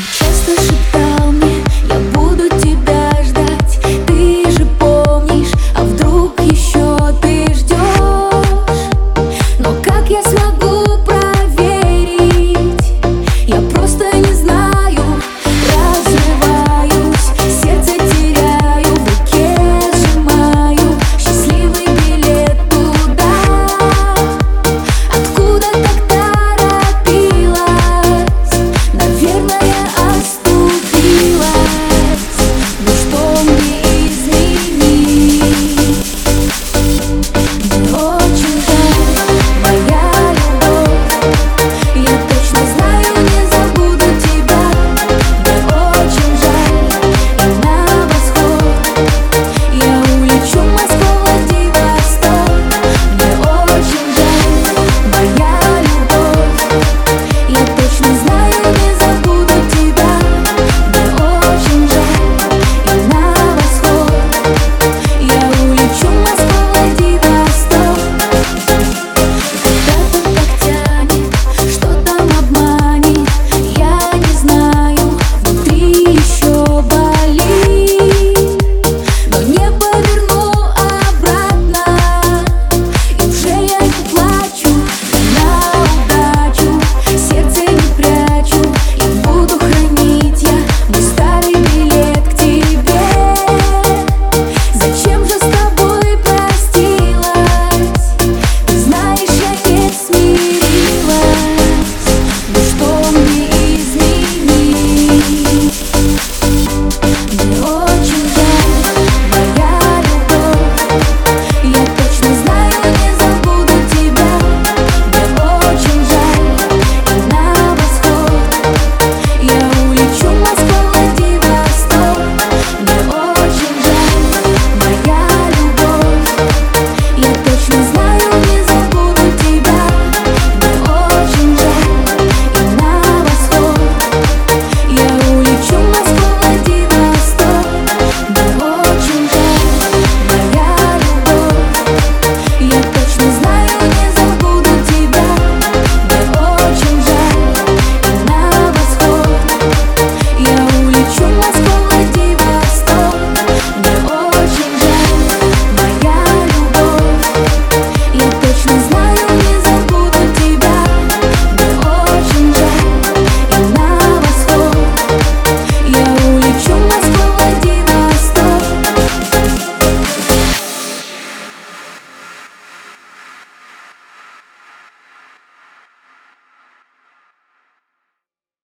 Ты часто шептал мне